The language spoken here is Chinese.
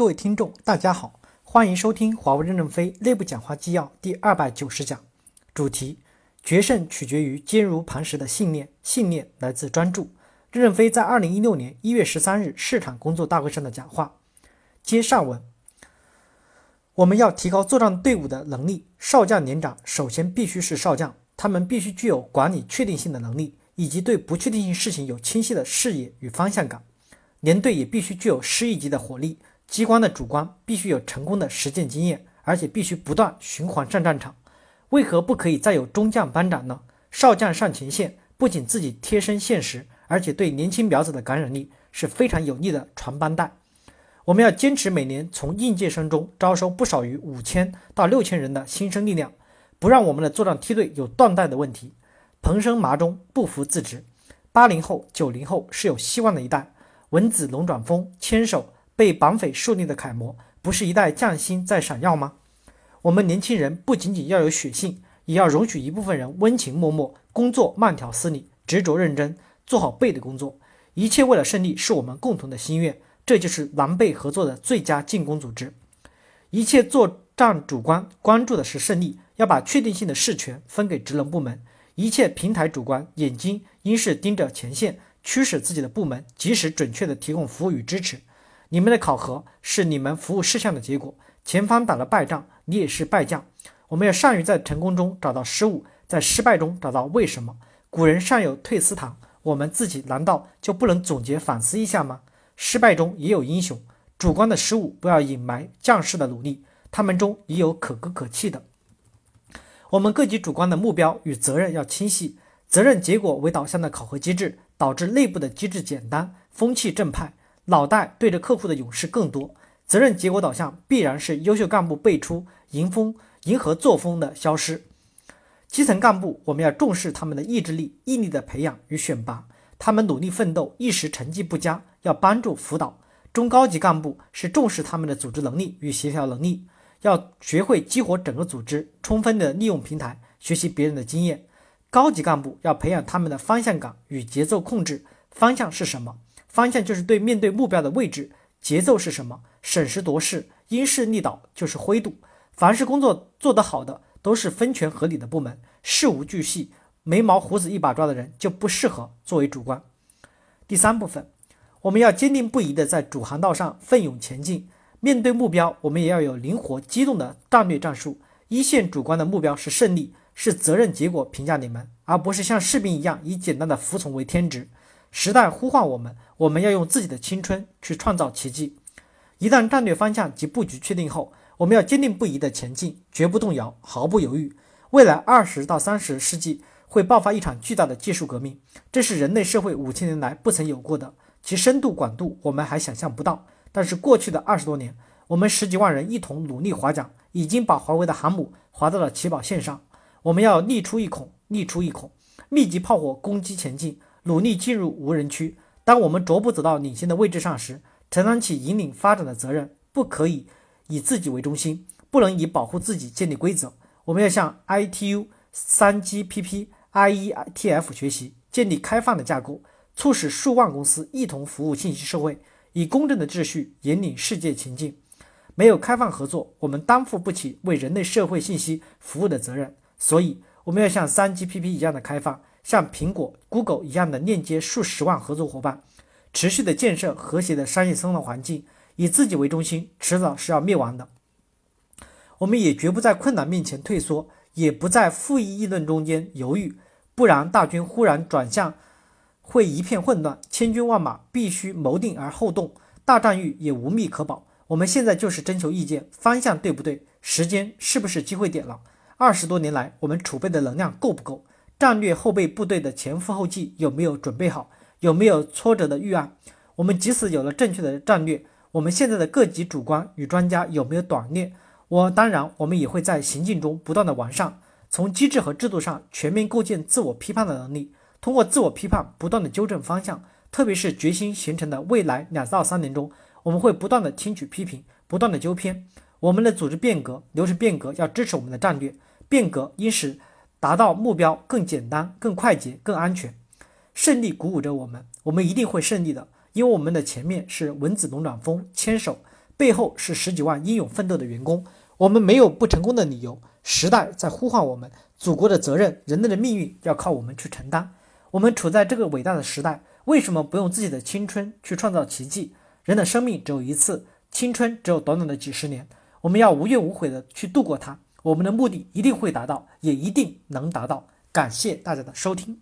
各位听众，大家好，欢迎收听华为任正非内部讲话纪要第二百九十讲，主题：决胜取决于坚如磐石的信念，信念来自专注。任正非在二零一六年一月十三日市场工作大会上的讲话。接上文，我们要提高作战队伍的能力。少将连长首先必须是少将，他们必须具有管理确定性的能力，以及对不确定性事情有清晰的视野与方向感。连队也必须具有师一级的火力，机关的主官必须有成功的实践经验，而且必须不断循环上战场。为何不可以再有中将班长呢？少将上前线，不仅自己贴身现实，而且对年轻苗子的感染力是非常有利的传帮带。我们要坚持每年从应届生中招收不少于五千到六千人的新生力量，不让我们的作战梯队有断代的问题。蓬生麻中，不服自直。八零后、九零后是有希望的一代。文子龙转风，牵手被绑匪树立的楷模，不是一代匠心在闪耀吗？我们年轻人不仅仅要有血性，也要容许一部分人温情脉脉，工作慢条斯理，执着认真，做好背的工作。一切为了胜利，是我们共同的心愿。这就是狼狈合作的最佳进攻组织。一切作战主观关注的是胜利，要把确定性的事权分给职能部门。一切平台主观眼睛应是盯着前线。驱使自己的部门及时准确地提供服务与支持。你们的考核是你们服务事项的结果。前方打了败仗，你也是败将。我们要善于在成功中找到失误，在失败中找到为什么。古人尚有退思堂，我们自己难道就不能总结反思一下吗？失败中也有英雄，主观的失误不要隐瞒将士的努力，他们中也有可歌可泣的。我们各级主观的目标与责任要清晰，责任结果为导向的考核机制。导致内部的机制简单，风气正派，脑袋对着客户的勇士更多。责任结果导向必然是优秀干部辈出，迎风迎合作风的消失。基层干部我们要重视他们的意志力、毅力的培养与选拔，他们努力奋斗，一时成绩不佳，要帮助辅导。中高级干部是重视他们的组织能力与协调能力，要学会激活整个组织，充分的利用平台，学习别人的经验。高级干部要培养他们的方向感与节奏控制。方向是什么？方向就是对面对目标的位置。节奏是什么？审时度势，因势利导，就是灰度。凡是工作做得好的，都是分权合理的部门。事无巨细，眉毛胡子一把抓的人就不适合作为主官。第三部分，我们要坚定不移地在主航道上奋勇前进。面对目标，我们也要有灵活机动的战略战术。一线主观的目标是胜利。是责任结果评价你们，而不是像士兵一样以简单的服从为天职。时代呼唤我们，我们要用自己的青春去创造奇迹。一旦战略方向及布局确定后，我们要坚定不移地前进，绝不动摇，毫不犹豫。未来二十到三十世纪会爆发一场巨大的技术革命，这是人类社会五千年来不曾有过的，其深度广度我们还想象不到。但是过去的二十多年，我们十几万人一同努力划桨，已经把华为的航母划到了起跑线上。我们要力出一孔，力出一孔，密集炮火攻击前进，努力进入无人区。当我们逐步走到领先的位置上时，承担起引领发展的责任，不可以以自己为中心，不能以保护自己建立规则。我们要向 ITU、三 GPP、IETF 学习，建立开放的架构，促使数万公司一同服务信息社会，以公正的秩序引领世界前进。没有开放合作，我们担负不起为人类社会信息服务的责任。所以，我们要像三 GPP 一样的开放，像苹果、Google 一样的链接数十万合作伙伴，持续的建设和谐的商业生态环境。以自己为中心，迟早是要灭亡的。我们也绝不在困难面前退缩，也不在负议议论中间犹豫，不然大军忽然转向，会一片混乱。千军万马必须谋定而后动，大战役也无密可保。我们现在就是征求意见，方向对不对？时间是不是机会点了？二十多年来，我们储备的能量够不够？战略后备部队的前赴后继有没有准备好？有没有挫折的预案？我们即使有了正确的战略，我们现在的各级主官与专家有没有短练？我当然，我们也会在行进中不断的完善，从机制和制度上全面构建自我批判的能力，通过自我批判不断的纠正方向。特别是决心形成的未来两到三年中，我们会不断的听取批评，不断的纠偏。我们的组织变革、流程变革要支持我们的战略。变革应使达到目标更简单、更快捷、更安全。胜利鼓舞着我们，我们一定会胜利的，因为我们的前面是蚊子龙转风牵手，背后是十几万英勇奋斗的员工。我们没有不成功的理由。时代在呼唤我们，祖国的责任、人类的命运要靠我们去承担。我们处在这个伟大的时代，为什么不用自己的青春去创造奇迹？人的生命只有一次，青春只有短短的几十年，我们要无怨无悔的去度过它。我们的目的一定会达到，也一定能达到。感谢大家的收听。